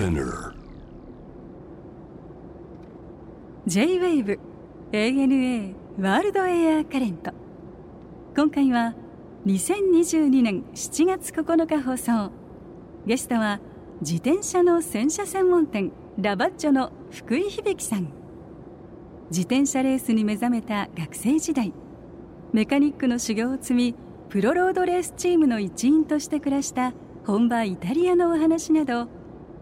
Spinner. J-WAVE ANA ワールドエアカレント今回は2022年7月9日放送。ゲストは自転車の洗車専門店ラバッチョの福井響さん。自転車レースに目覚めた学生時代。メカニックの修行を積みプロロードレースチームの一員として暮らした本場イタリアのお話など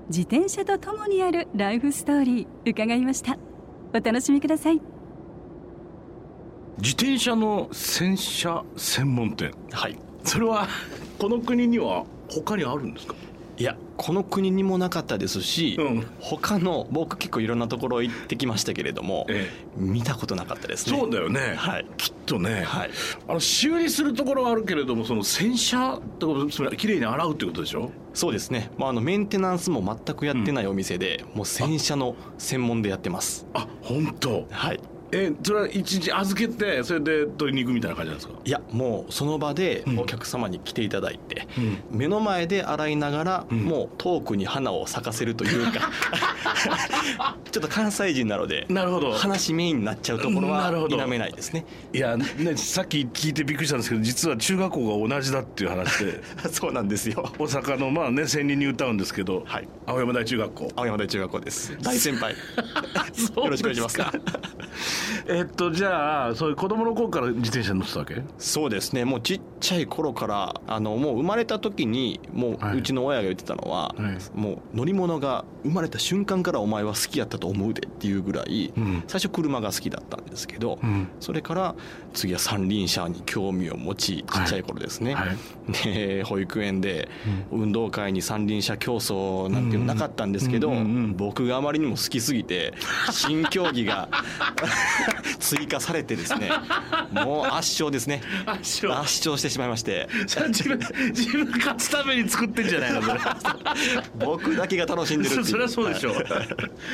自転車とともにあるライフストーリー。伺いました。お楽しみください。自転車の洗車専門店。はい。それはこの国には他にあるんですか？いやこの国にもなかったですし、うん。他の僕結構いろんなところ行ってきましたけれども、え見たことなかったですね。そうだよね、はい。きっとね、はい。あの修理するところはあるけれどもその洗車とかきれいに洗うってことでしょ？そうですね、まあ、あのメンテナンスも全くやってないお店で、もう洗車の専門でやってます。あ本当。はいえそれは一日預けてそれで取りに行くみたいな感じなんですか？いやもうその場でうん。お客様に来ていただいて、う目の前で洗いながら、ん。もう遠くに花を咲かせるというか ちょっと関西人なのでなるほど。話メインになっちゃうところは否めないですね。いや、ね、さっき聞いてびっくりしたんですけど実は中学校が同じだっていう話で。そうなんですよ。大阪のまあね千里に歌うんですけど、はい。青山大中学校。青山大中学校です。大先輩。よろしくお願いします えっとじゃあそういう子供の頃から自転車に乗ってたわけ？そうですね。もうちっちゃい頃からあのもう生まれた時にもうはい。うちの親が言ってたのは、はい。もう乗り物が生まれた瞬間からお前は好きやったと思うでっていうぐらい、うん。最初車が好きだったんですけど、うん。それから次は三輪車に興味を持ちちっちゃい頃ですね、はい。で保育園で運動会に三輪車競争なんていうのなかったんですけど、僕があまりにも好きすぎて新競技が 追加されてですねもう圧勝ですね。圧勝。圧勝してしまいまして。自分自分勝つために作ってんじゃないのそれ。僕だけが楽しんでるそ そりゃそうでしょ、はい。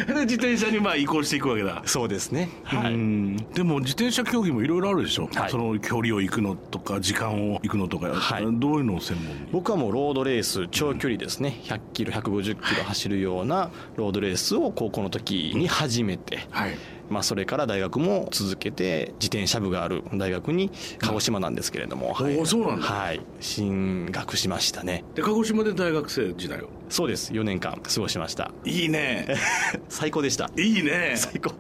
で自転車にまあ移行していくわけだ。そうですね。はういん。でも自転車競技もいろいろあるでしょ、はい。その距離を行くのとか時間を行くのとか、はい。どういうのを専門に？僕はもうロードレース長距離ですね。100キロ150キロ走るようなロードレースを高校の時に始めて、はいまあ、それから大学も続けて自転車部がある大学に鹿児島なんですけれども、はい。おそうなんだ。はい進学しましたね。で鹿児島で大学生時代を。そうです。4年間過ごしました。いいね。最高でした。いいね。最高。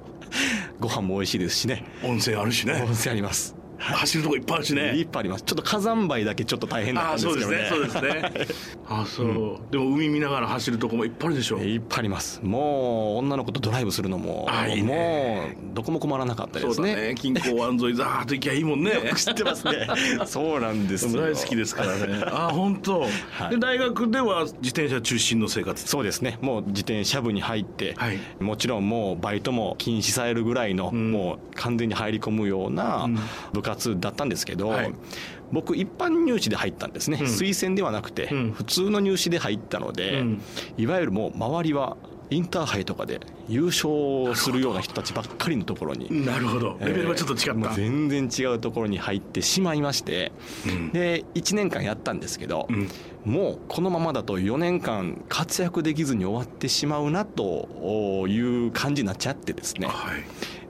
ご飯も美味しいですしね。温泉あるしね。温泉あります走るとこいっぱいあるしね。いっぱいあります。ちょっと火山灰だけちょっと大変だったんですけそうですどねねそうですね。あそう、でも海見ながら走るとこもいっぱいあるでしょ。いっぱいあります。もう女の子とドライブするのもあいいね。もうどこも困らなかったですね。そうだね。近郊湾沿いザーッと行きゃいいもんね。知ってますね。そうなんですよ。大好きですからね。あ本当、はい。で大学では自転車中心の生活。そうですね。もう自転車部に入って、はい。もちろんもうバイトも禁止されるぐらいの、ん。もう完全に入り込むようなうん。部活だったんですけど、はい。僕一般入試で入ったんですね、うん。推薦ではなくて、うん。普通の入試で入ったので、うん。いわゆるもう周りはインターハイとかで優勝するような人たちばっかりのところになるほど。レベルがちょっと違った、もう全然違うところに入ってしまいまして、うん。で1年間やったんですけど、うん。もうこのままだと4年間活躍できずに終わってしまうなという感じになっちゃってですね。はい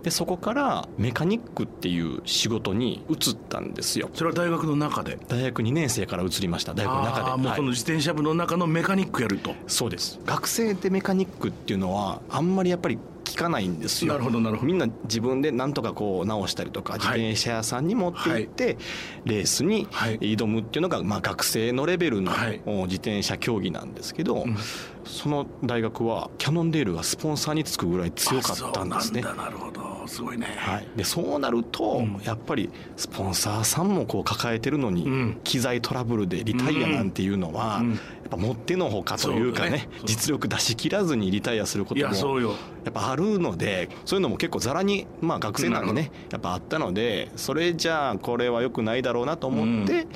でそこからメカニックっていう仕事に移ったんですよ。それは大学の中で？大学2年生から移りました。大学の中で。ああもうはい。その自転車部の中のメカニックやると、そうです。学生でメカニックっていうのはあんまりやっぱり聞かないんですよ。なるほどなるほど。みんな自分でなんとかこう直したりとか自転車屋さんに持って行ってレースにはい。挑むっていうのがまあ学生のレベルの自転車競技なんですけどん。その大学はキャノンデールがスポンサーにつくぐらい強かったんですね。なるほどすごいね、はい、でそうなると、うん。やっぱりスポンサーさんもこう抱えてるのに、うん。機材トラブルでリタイアなんていうのは、うん。やっぱもってのほかというかね実力出し切らずにリタイアすることいもやっぱあるのでそういうのも結構ざらに、まあ、学生なんでねやっぱあったのでそれじゃあこれは良くないだろうなと思って、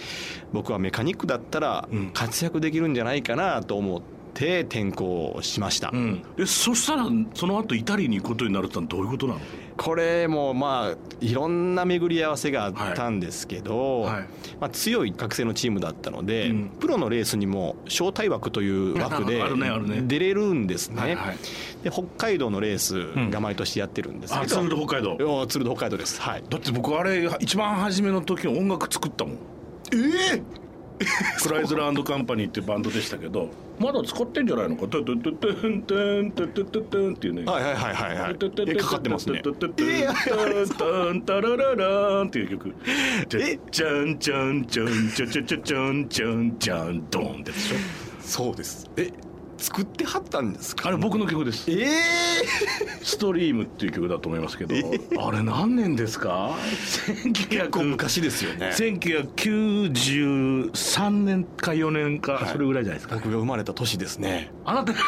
僕はメカニックだったらうん。活躍できるんじゃないかなと思って。て転校しました、うん、でそしたらその後イタリアに行くことになるってのはどういうことなの？これもまあいろんな巡り合わせがあったんですけど、はい。まあ、強い学生のチームだったので、うん。プロのレースにも招待枠という枠で 出れるんですね、はいはい。で北海道のレースが毎年やってるんですけど、あツール・ド・北海道。おツールド北海道です。はい。だって僕あれ一番初めの時音楽作ったもん。ええ クライズランドカンパニーっていうバンドでしたけどまだ使ってんじゃないのか？トゥトゥトゥトゥントゥントゥトゥトゥトゥンっていうね。はいはいはいはいはい。えかかってますね。トゥトゥトゥトゥンタララランっていう曲。え？チャンチャンチャンチャチャチャチャンチャンチャンドンでしょそうですえ作ってはったんですか？あれ僕の曲です。ええストリームっていう曲だと思いますけどあれ何年ですか？結構1900昔ですよね。1993年か4年かそれぐらいじゃないですか、僕が生まれた年ですね。あなたが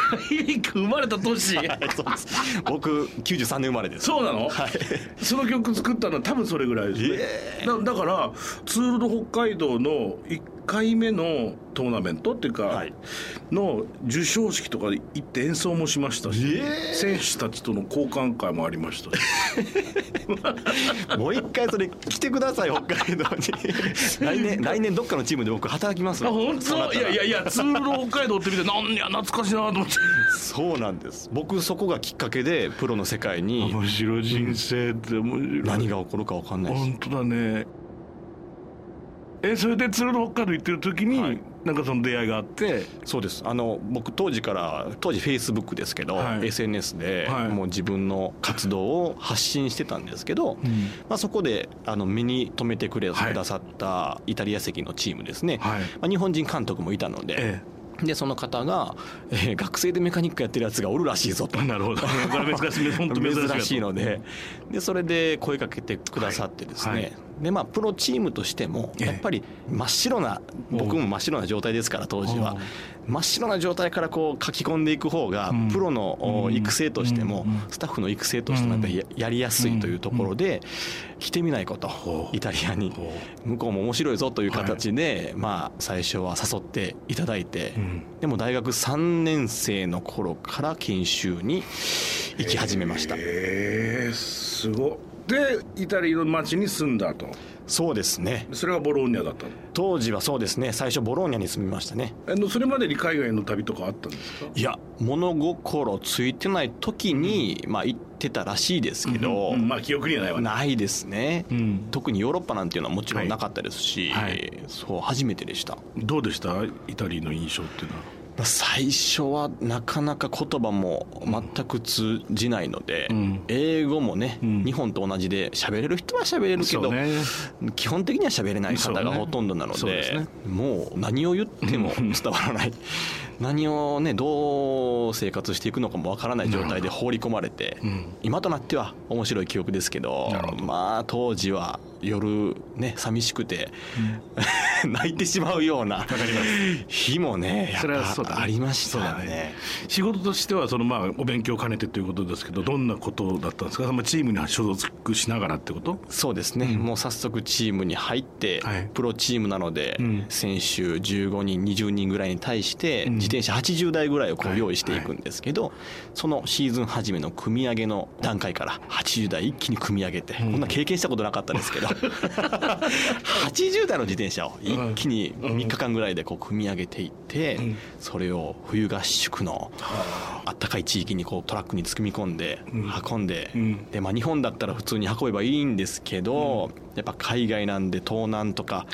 生まれた年。はいそうです。僕93年生まれです。そうなの、はい。その曲作ったのは多分それぐらいですね、えだだからツール・ド・北海道の1回目のトーナメントっていうか、はい。の授賞式とか行って演奏もしましたし、え選手たちとの交換会もありましたし。もう一回それ来てください北海道に。来年来年どっかのチームで僕働きますあ本当？いやいやいやツール・ド・北海道って見てなんや懐かしいなと思って。そうなんです。僕そこがきっかけでプロの世界に。面白い人生って面白い。何が起こるか分かんない本当だねえそれでツール・ド・北海道行ってる時に、はい。なんかその出会いがあって。そうです。あの僕当時から当時フェイスブックですけど、はい。SNS ではい。もう自分の活動を発信してたんですけど、まあ、そこであの目に留めてくれはい。くださったイタリア籍のチームですね、はい。まあ、日本人監督もいたので、えでその方が、えー学生でメカニックやってるやつがおるらしいぞと。えなるほど。珍しい。本当珍しい。珍しいので。でそれで声かけてくださってですね、はい。はいでまあプロチームとしてもええ。やっぱり真っ白な僕も真っ白な状態ですから当時は真っ白な状態からこう書き込んでいく方がうん。プロの育成としてもうんスタッフの育成としてもやっぱりややりやすいというところで来てみないことイタリアに。ほ向こうも面白いぞという形でまあ最初は誘っていただいてうん。でも大学3年生の頃から研修に行き始めました。ええすごっ。でイタリアの町に住んだとそうですね。それがボローニャだったの？当時はそうですね。最初ボローニャに住みましたね。あのそれまでに海外の旅とかあったんですか？いや物心ついてない時に、まあ行ってたらしいですけど、うんまあ記憶にはないわね。ないですね、うん。特にヨーロッパなんていうのはもちろんなかったですし、はい。はい。そう初めてでした。どうでした？イタリアの印象っていうのは。まあ最初はなかなか言葉も全く通じないので、うん。英語もね、うん。日本と同じで喋れる人は喋れるけど、ね。基本的には喋れない方がほとんどなのでね。そうですもう何を言っても伝わらない何をねどう生活していくのかもわからない状態で放り込まれて、うん。今となっては面白い記憶ですけどまあ当時は夜ね寂しくて、泣いてしまうような日もねやっぱありましたそうだね。ね。仕事としてはそのまあお勉強を兼ねてということですけどどんなことだったんですか？まあチームに所属しながらってこと？そうですね、もう早速チームに入って、はい。プロチームなので、うん。選手15人20人ぐらいに対して、うん。自転車80台ぐらいをこはい。う用意していくんですけど、そのシーズン初めの組み上げの段階から80台一気に組み上げて、うん。こんな経験したことなかったですけど 80台の自転車を一気に3日間ぐらいでこう組み上げていって、うん。それを冬合宿のあ。ったかい地域にこうトラックに積み込んでうん。運んで、うん。でまあ、日本だったら普通に運べばいいんですけど、やっぱ海外なんで盗難とか、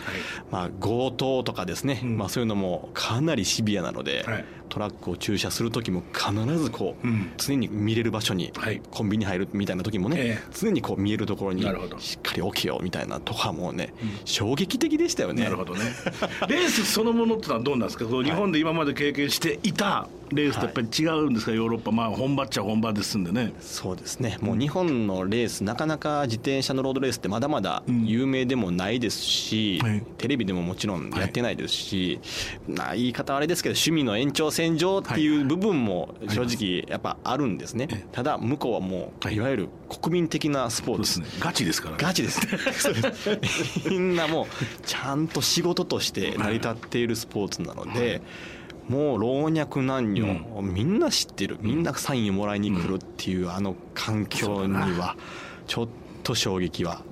まあ、強盗とかですね、うん。まあ、そういうのもかなりシビアなので、はいトラックを駐車する時も必ずこう、うん。常に見れる場所に、はい。コンビニ入るみたいな時もね、ええ。常にこう見えるところにしっかり置けよみたいなとかもね、衝撃的でしたよね。なるほどね。レースそのものってのはどうなんですか？その日本で今まで経験していたレースとやっぱり違うんですか？ヨーロッパ。まあ本場っちゃ本場ですんでね。そうですね。もう日本のレースなかなか自転車のロードレースってまだまだ有名でもないですし、はい。テレビでももちろんやってないですし、な言い方はあれですけど趣味の延長線上っていう部分も正直やっぱあるんですね、ええ。ただ向こうはもうはい。いわゆる国民的なスポーツ。ですねガチですからね。ガチです。みんなもうちゃんと仕事として成り立っているスポーツなので、もう老若男女、みんな知ってる。みんなサインをもらいに来るっていうあの環境にはちょっと衝撃は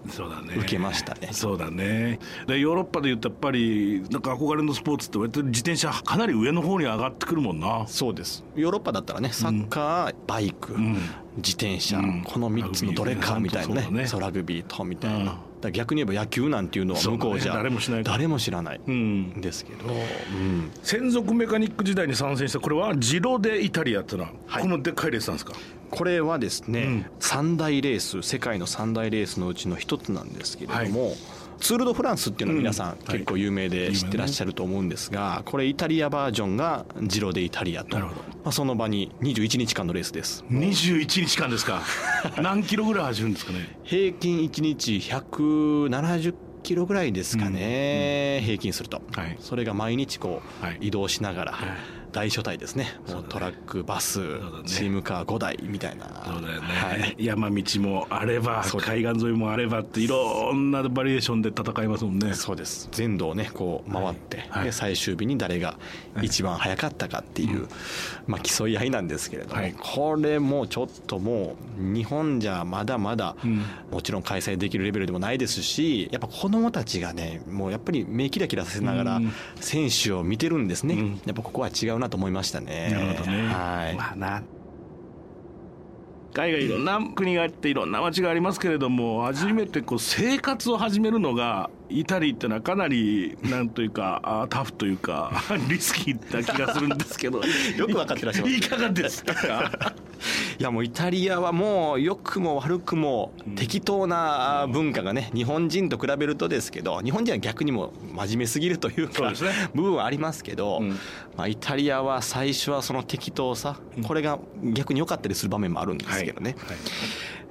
受けましたね。そうだね。でヨーロッパで言うとやっぱりなんか憧れのスポーツって自転車かなり上の方に上がってくるもんな。そうです。ヨーロッパだったらねサッカー、バイク、ん。自転車、うん。この3つのどれかみたいなね。ラグビーね。そうラグビーとみたいな、逆に言えば野球なんていうのは向こうじゃ誰もしない誰も知らないうん。んですけど、うん。専属メカニック時代に参戦したこれはジロデイタリアってのは、はい。このでっかいレースなんですか？これはですね、うん。三大レース世界の三大レースのうちの一つなんですけれども、ツール・ド・フランスっていうのは皆さんうん結構有名ではい知ってらっしゃると思うんですが、これイタリアバージョンがジロデイタリアと、まあ、その場に21日間のレースです。21日間ですか？何キロぐらい走るんですかね？平均1日170キロぐらいですかね、平均すると、はい。それが毎日こう、はい。移動しながら、はい大所帯ですね。もうトラックバス、だね。チームカー5台みたいな。そうだよね、はい。山道もあれば海岸沿いもあればっていろんなバリエーションで戦いますもんね。そうです。全土をねこう回って、はい。はい。で最終日に誰が一番早かったかっていう、まあ、競い合いなんですけれども、はい。これもちょっともう日本じゃまだまだ、うん。もちろん開催できるレベルでもないですしやっぱ子どもたちがねもうやっぱり目キラキラさせながらうん。選手を見てるんですね、うん。やっぱここは違うなと思いましたね。なるほどね、はい、まあな。海外いろんな国があっていろんな街がありますけれども初めてこう生活を始めるのがイタリーってのはかなりなんというかあタフというか リスキーな気がするんですけど。よく分かってらっしゃいます。いかがですか？いやもうイタリアはもう良くも悪くも適当な文化がね日本人と比べるとですけど日本人は逆にも真面目すぎるというか部分はありますけど、うん。まあ、イタリアは最初はその適当さこれが逆に良かったりする場面もあるんですけどね、はい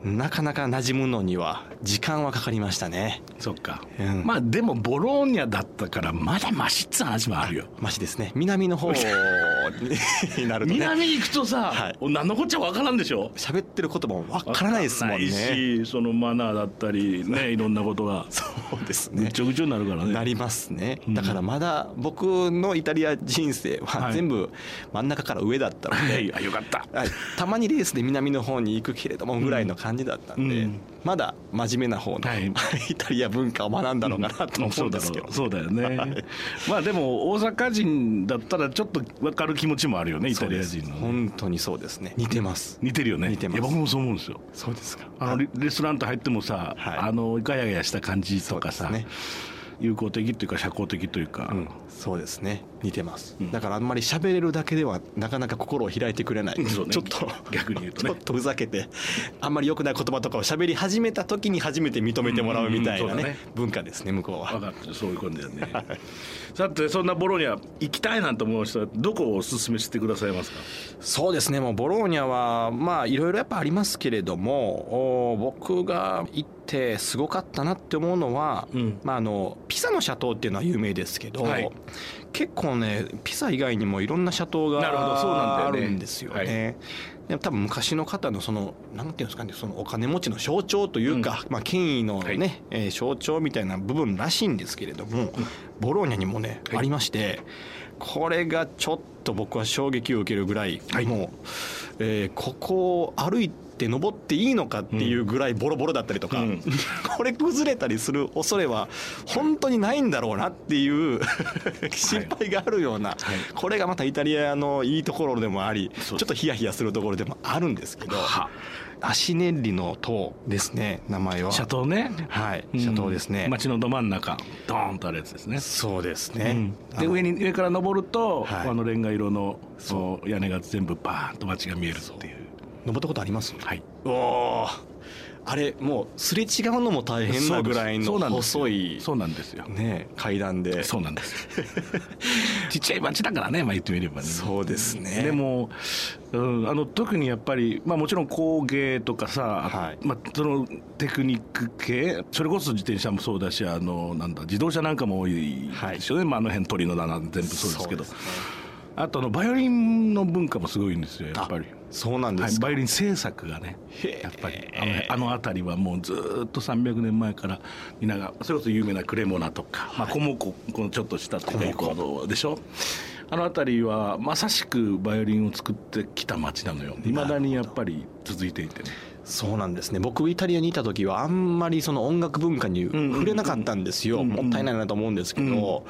なかなか馴染むのには時間はかかりましたね。そっか、うん。まあでもボローニャだったからまだマシって話もあるよ。マシですね。南の方 になるとね。南に行くとさ、はい。何のこっちゃわからんでしょ？喋ってる言葉もわからないですもんね。しそのマナーだったりねい。ろんなことが。そうですね。ぐっちょぐちょになるからね。なりますね。うん。だからまだ僕のイタリア人生ははい。全部真ん中から上だったので、はい。あよかった。はい。たまにレースで南の方に行くけれどもぐらいの感じだったんで、うん。まだ真面目な方の、はい。イタリア文化を学んだのかなと思うんですけど、そうだろう。そうだよね、まあでも大阪人だったらちょっと分かる気持ちもあるよねイタリア人のね。本当にそうですね。似てます。似てるよね。似てます。いや僕もそう思うんですよ。そうですか。あのレレストランと入ってもさ、はい。あのガヤガヤした感じとかさ、ね友好的というか社交的というか、うん、そうですね。似てます、うん。だからあんまり喋れるだけではなかなか心を開いてくれない、ね。ちょっと。逆に言うとね。ちょっとふざけてあんまり良くない言葉とかを喋り始めた時に初めて認めてもらうみたいなねうんうんね。文化ですね向こうは。分かってるそういうことだよね。さてそんなボローニャ行きたいなと思う人はどこをおすすめしてくださいますか？そうですね。もうボローニャはまあいろいろやっぱありますけれどもお僕が行ってすごかったなって思うのは、うん。まあ、あのピサの斜塔っていうのは有名ですけど、はい。結構ねピサ以外にもいろんな斜塔なるほどそうなんだがあるんですよはい。ね。でも多分昔の方のそのなんていうんですかねそのお金持ちの象徴というか、まあ、権威のね、はい。えー象徴みたいな部分らしいんですけれども、ボローニャにもね、はい。ありましてこれがちょっと僕は衝撃を受けるぐらい、はい。もう、えーここを歩いて登っていいのかっていうぐらいボロボロだったりとか、うん。これ崩れたりする恐れは本当にないんだろうなっていう心配があるような、これがまたイタリアのいいところでもありちょっとヒヤヒヤするところでもあるんですけどは。アシネッリの塔ですね名前は。シャトーね。はい。斜塔ですね、街のど真ん中ドーンとあるやつですね。そうですうねん、あの。で上に上から登ると、はい。あのレンガ色のそう。屋根が全部バーンと街が見えるっていう。登ったことあります？はい。おおあれもうすれ違うのも大変なぐらいのそうなんですよ。細いそうなんですよ。ね階段で。そうなんですよ。ちっちゃい町だからねまあ言ってみればね。そうですね。でも、うん、あの特にやっぱり、まあ、もちろん工芸とかさ、はい。まあ、そのテクニック系それこそ自転車もそうだしあのなんだ自動車なんかも多いですよね、まあ、あの辺鳥の棚全部そうですけど。そうですねあとあのバイオリンの文化もすごいんですよやっぱり。そうなんはい、ですか、バイオリン制作がねやっぱり。あのあの辺りはもうずーっと300年前から皆がそれこそ有名なクレモナとか、まあ、コモコこのちょっとしたっていうレコードでしょ。あの辺りはまさしくバイオリンを作ってきた町なのよ。いまだにやっぱり続いていてね。そうなんですね。僕イタリアにいた時はあんまりその音楽文化に触れなかったんですよ、もったいないなと思うんですけど、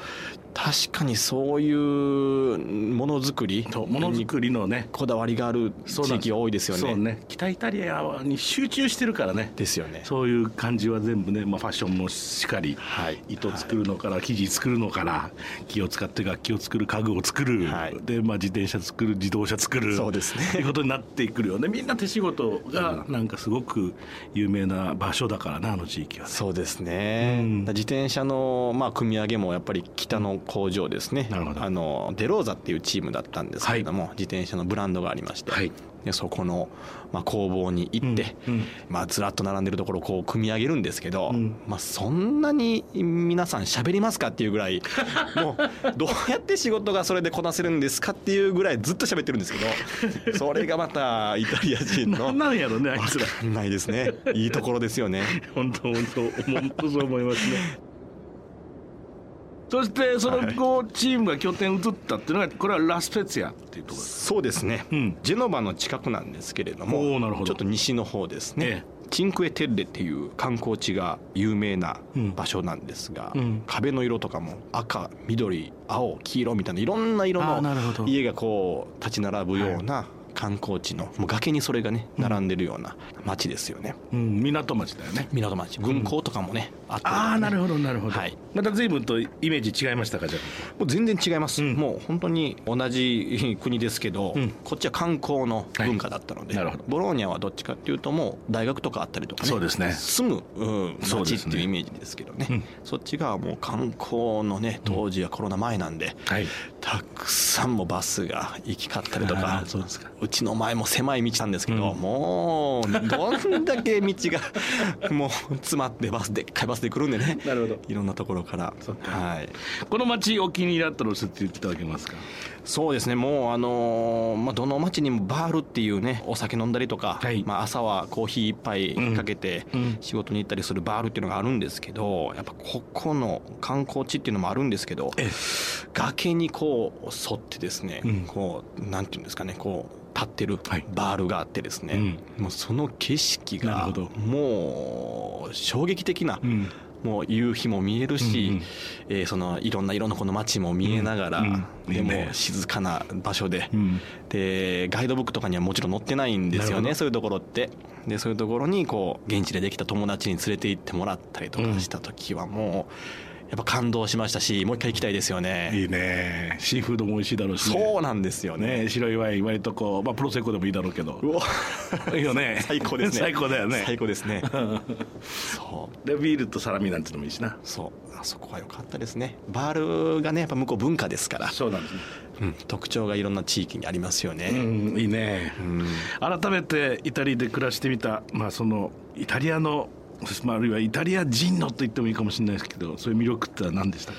確かにそういうものづくりとものづくりのねこだわりがある地域が多いですよね。そうね。北イタリアに集中してるからね。ですよね。そういう感じは全部ね、まあ、ファッションもしっかり、はい。糸作るのから生地作るのから木を使って楽器を作る家具を作る、はい。で、まあ、自転車作る自動車作る。そうですね。いうことになってくるよね。みんな手仕事がなんかすごく有名な場所だからなあの地域はね。そうですね、うん。自転車の、まあ、組み上げもやっぱり北の工場ですね、なるほど。あのデローザっていうチームだったんですけれども、自転車のブランドがありまして、はい。でそこの、まあ、工房に行って、うんうん。まあ、ずらっと並んでるところをこう組み上げるんですけど、うん。まあ、そんなに皆さん喋りますかっていうぐらい もうどうやって仕事がそれでこなせるんですかっていうぐらいずっと喋ってるんですけどそれがまたイタリア人の なんなんやろねあいつら。ないですね。いいところですよね。本当本当本当そう思いますねそしてそのはいこうチームが拠点移ったっていうのがこれはラスペツィアっていうところですそうですね、うん。ジェノバの近くなんですけれどおもーなるほど。ちょっと西の方ですね、えチンクエテッレっていう観光地が有名な場所なんですが、うん。壁の色とかも赤緑青黄色みたいないろんな色の家がこう立ち並ぶような観光地のもう崖にそれがね並んでるような町ですよね、うん、港町だよね。港町。軍港とかもね、あって、ああなるほどなるほど、はい。また随分とイメージ違いましたかじゃもう全然違います、うん。もう本当に同じ国ですけど、うん。こっちは観光の文化だったので、はい。なるほど。ボローニャはどっちかっていうともう大学とかあったりとかねそうですね。住む、うん、そうですね。街っていうイメージですけどね。うん。そっちがもう観光のね当時はコロナ前なんで、あはい。たくさんもバスが行き交ったりとあかーそうですか。うちの前も狭い道なんですけど、うん。もうどんだけ道が もう詰まってバスでっかいバスで来るんでね。なるほど。いろんなところから。そっか。はい。この町お気に入りだったのを教えていただけますか？そうですね。もうあのーまあ、どの町にもバールっていうねお酒飲んだりとか、はい。まあ、朝はコーヒー一杯かけてうん。仕事に行ったりするバールっていうのがあるんですけどやっぱここの観光地っていうのもあるんですけどえ。崖にこう沿ってですね、うん。こうなんていうんですかねこう立ってるはい。バールがあってですね、もうその景色がもう衝撃的な、うん。もう夕日も見えるし、うんうん。えーそのいろんな色のこの街も見えながら、うんうん。でも静かな場所で、うん。でガイドブックとかにはもちろん載ってないんですよねそういうところって。でそういうところにこう現地でできた友達に連れて行ってもらったりとかした時はもうやっぱ感動しましたしもう一回行きたいですよね。いいね。シーフードも美味しいだろうしね。そうなんですよね。ね白いワイン割とこう、まあ、プロセコでもいいだろうけど。うわ。いいよね。最高ですね。最高だよね。最高ですね。そう。でビールとサラミなんてのもいいしな。そう。あそこは良かったですね。バールがねやっぱ向こう文化ですから、そうなんですね。うん、特徴がいろんな地域にありますようね、んいいね。うん。改めてイタリアで暮らしてみたまあそのイタリアのまああるいはイタリア人のと言ってもいいかもしれないですけどそういう魅力ってのは何でしたか？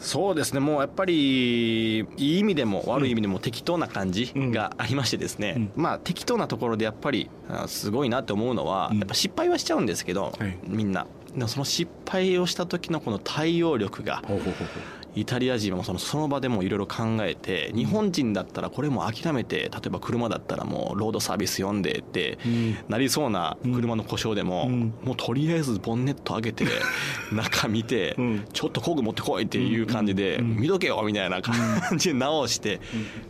そうですね。もうやっぱりいい意味でも悪い意味でも適当な感じがありましてですね、まあ適当なところでやっぱりあすごいなって思うのは、うん。やっぱ失敗はしちゃうんですけど、はい。みんな。その失敗をした時のこの対応力がイタリア人はそのその場でもいろいろ考えて日本人だったらこれも諦めて例えば車だったらもうロードサービス読んでってうん。なりそうな車の故障でもうん。もうとりあえずボンネット上げて中見てうん。ちょっと工具持ってこいっていう感じで見とけよみたいな感じで直して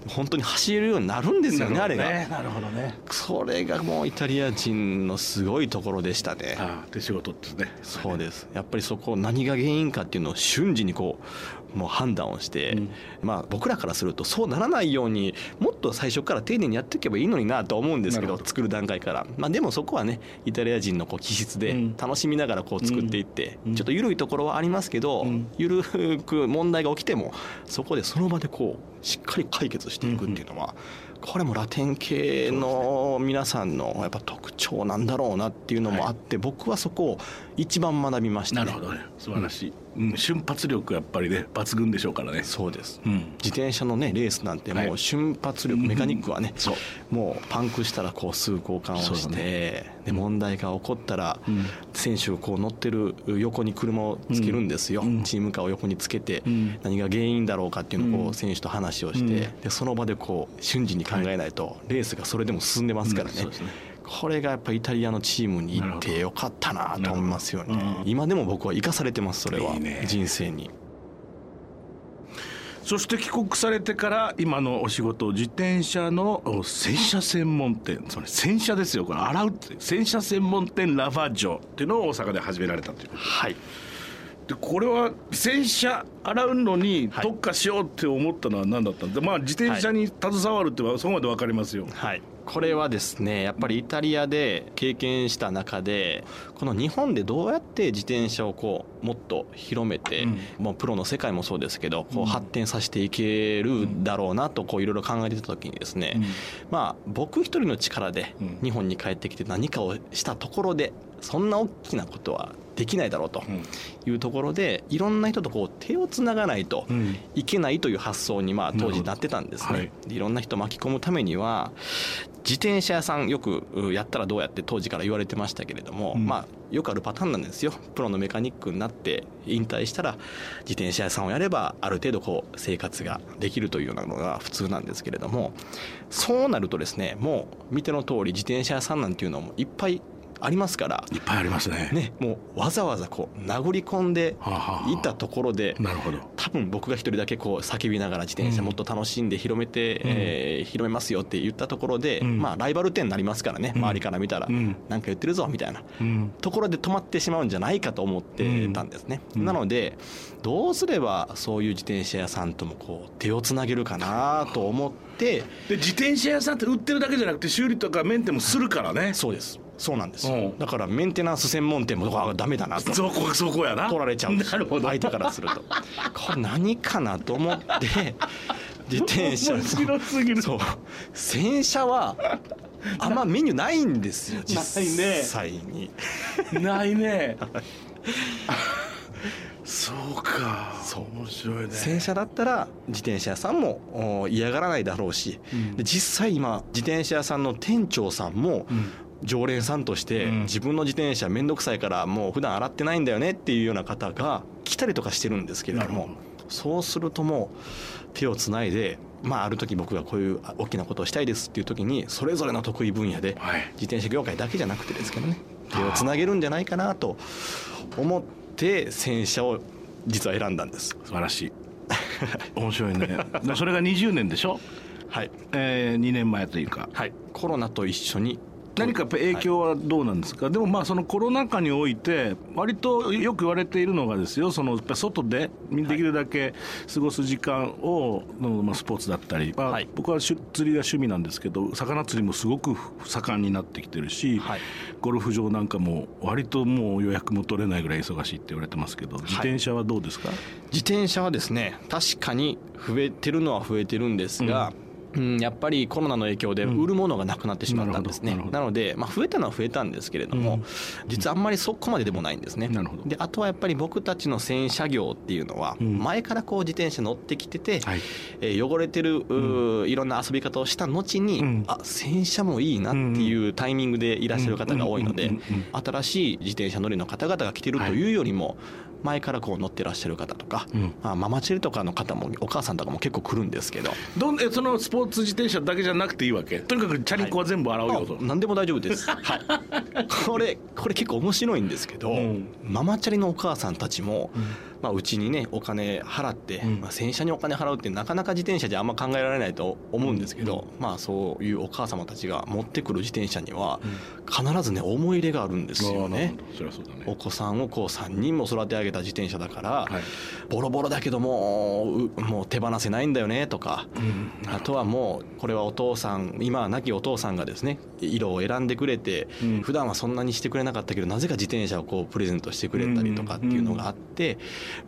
本当に走れるようになるんですよね。あれが。なるほどね。それがもうイタリア人のすごいところでしたね。ああ手仕事ですね。そうです。やっぱりそこ何が原因かっていうのを瞬時にこうもう判断をして、うん。まあ僕らからするとそうならないようにもっと最初から丁寧にやっていけばいいのになと思うんですけどど。作る段階から、まあ、でもそこはねイタリア人のこう気質でうん。楽しみながらこう作っていって、うん。ちょっと緩いところはありますけど、うん。緩く問題が起きてもそこでその場でこうしっかり解決していくっていうのは、これもラテン系の皆さんのやっぱ特徴なんだろうなっていうのもあって、僕はそこを一番学びましたね。なるほどね。素晴らしい、うん。瞬発力やっぱりね抜群でしょうからね。そうです、うん。自転車のねレースなんてもはい。う瞬発力、メカニックはねそう。もうパンクしたらこうすぐ交換をして、だで問題が起こったら、うん。選手がこう乗ってる横に車をつけるんですよ、うん。チームカーを横につけてうん。何が原因だろうかっていうのをこう選手と話をして、うん。でその場でこう瞬時に考えないとレースがそれでも進んでますからね,、うん。そうですねこれがやっぱイタリアのチームに行ってよかったなと思いますよね。うん。今でも僕は生かされてますそれは。いいね。人生に。そして帰国されてから今のお仕事自転車のお洗車専門店それ洗車ですよこれ洗うって洗車専門店ラファジョっていうのを大阪で始められたということはい。でこれは洗車洗うのにはい。特化しようって思ったのは何だったんで、まあ自転車に携わるってはそこまで分かりますよ、はい、これはですねやっぱりイタリアで経験した中でこの日本でどうやって自転車をこうもっと広めて、うん。もうプロの世界もそうですけどこうん。う発展させていけるだろうなとこういろいろ考えてた時にですね、まあ僕一人の力でうん。日本に帰ってきて何かをしたところでそんな大きなことはできないだろうとうん。いうところでいろんな人とこう手をつながないとうん。いけないという発想にまあ当時なってたんですね、はい。でいろんな人巻き込むためには自転車屋さんよくうやったらどうやって当時から言われてましたけれども、うん。まあよくあるパターンなんですよ。プロのメカニックになって引退したら自転車屋さんをやればある程度こう生活ができるというようなのが普通なんですけれどもそうなるとですねもう見ての通り自転車屋さんなんていうのもいっぱいありますから。いっぱいありますね。ねもうわざわざこう殴り込んでいたところでなるほど。多分僕が一人だけこう叫びながら自転車もっと楽しんで広めて、えー広めますよって言ったところで、うん。まあライバル店になりますからね、うん。周りから見たら、うん。なんか言ってるぞみたいな。うん。ところで止まってしまうんじゃないかと思ってたんですね、うん。なのでどうすればそういう自転車屋さんともこう手をつなげるかなと思ってで自転車屋さんって売ってるだけじゃなくて修理とかメンテもするからね。そうです。そうなんですうん。だからメンテナンス専門店もあダメだなと。そこそこやな。取られちゃうんです。なるほど。相手からすると。これ何かなと思って 自転車面白すぎる。そう。洗車はあんまメニューないんですよ実際に。ないね そうか。そう。面白いね。洗車だったら自転車屋さんもお嫌がらないだろうし、うん。で実際今自転車屋さんの店長さんもうん。常連さんとしてうん。自分の自転車面倒くさいからもう普段洗ってないんだよねっていうような方が来たりとかしてるんですけれどもそうするともう手をつないで、まあ、ある時僕がこういう大きなことをしたいですっていう時にそれぞれの得意分野ではい。自転車業界だけじゃなくてですけどね手をつなげるんじゃないかなと思って洗車を実は選んだんです。素晴らしい。面白いね。でそれが20年でしょ、はい、えー、2年前というか。はい、コロナと一緒に何か影響はどうなんですか、でもまあそのコロナ禍において割とよく言われているのがですよそのやっぱ外でできるだけ過ごす時間をの、まあ、スポーツだったり、まあはい。僕はしゅ釣りが趣味なんですけど魚釣りもすごく盛んになってきてるし、はい。ゴルフ場なんかも割ともう予約も取れないぐらい忙しいって言われてますけど自転車はどうですか、自転車はですね確かに増えてるのは増えてるんですが、うん、やっぱりコロナの影響でうん。売るものがなくなってしまったんですね、なるほどなので、まあ、増えたのは増えたんですけれども、うん。実はあんまりそこまででもないんですね。であとはやっぱり僕たちの洗車業っていうのはうん。前からこう自転車乗ってきてて、はい。えー汚れてる、いろんな遊び方をした後に、うん。あ洗車もいいなっていうタイミングでいらっしゃる方が多いのでうん。うん。うん。うん。新しい自転車乗りの方々が来てるというよりも前からこう乗ってらっしゃる方とか、うん。まあ、ママチェルとかの方もお母さんとかも結構来るんですけど。どんえそのスポーツ自転車だけじゃなくていいわけ？とにかくチャリンコは全部洗うよと、あ何でも大丈夫です、はい、これこれ結構面白いんですけど、うん。ママチャリのお母さんたちも、まあ、うちにねお金払って、うん。まあ、洗車にお金払うってなかなか自転車じゃあんま考えられないと思うんですけど、まあそういうお母様たちが持ってくる自転車には必ずね思い入れがあるんですよね。うだね。お子さんをこう3人も育て上げた自転車だから、はい。ボロボロだけどもうもう手放せないんだよねとか、うん。あとはもうこれはお父さん今は亡きお父さんがですね色を選んでくれて、うん。普段はそんなにしてくれなかったけどなぜか自転車をこうプレゼントしてくれたりとかっていうのがあって、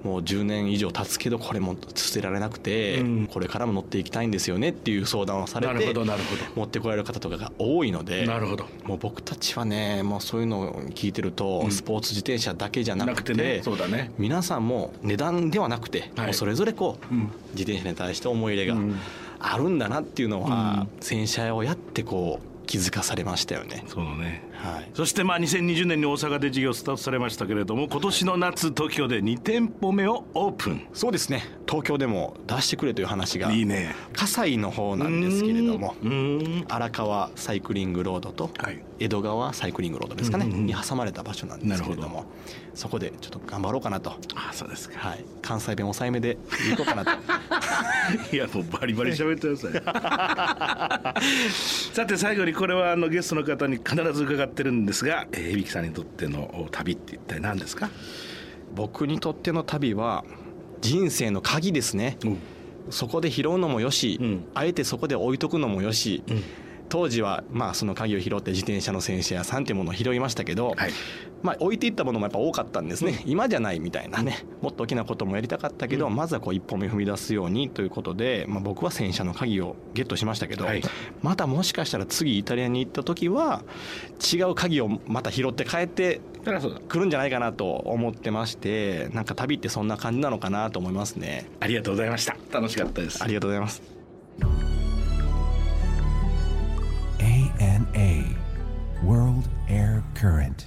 もう10年以上経つけどこれも捨てられなくて、うん。これからも乗っていきたいんですよねっていう相談をされなるほてどなるほ持ってこられる方とかが多いのでなるほど。もう僕たちはねもうそういうのを聞いてると、うん。スポーツ自転車だけじゃななくてねそうだね。皆さんも値段ではなくて、はいもうそれぞれこう、うん。自転車に対して思い入れがうん。あるんだなっていうのは、うん。洗車をやってこう気づかされましたよね。そうだねはい。そしてまあ2020年に大阪で事業スタートされましたけれども今年の夏東京で2店舗目をオープン。そうですね。東京でも出してくれという話がいいね。葛西の方なんですけれども荒川サイクリングロードとはい。江戸川サイクリングロードですかね、に挟まれた場所なんですけれどもそこでちょっと頑張ろうかなと、あそうですか。はい、関西弁抑えめで行こうかなと。いやもうバリバリ喋ってください。さて最後にこれはあのゲストの方に必ず伺ってるんですがえー響さんにとっての旅って一体何ですか？僕にとっての旅は人生の鍵ですね。うん。そこで拾うのもよし、うん。あえてそこで置いとくのもよし、うん当時はまあその鍵を拾って自転車の洗車屋さんっていうものを拾いましたけど、はい。まあ、置いていったものもやっぱ多かったんですね、今じゃないみたいなねもっと大きなこともやりたかったけど、まずはこう一歩目踏み出すようにということで、まあ、僕は洗車の鍵をゲットしましたけど、はい。またもしかしたら次イタリアに行った時は違う鍵をまた拾って帰ってくるんじゃないかなと思ってましてなんか旅ってそんな感じなのかなと思いますね。ありがとうございました。楽しかったです。ありがとうございます ANA World Air Current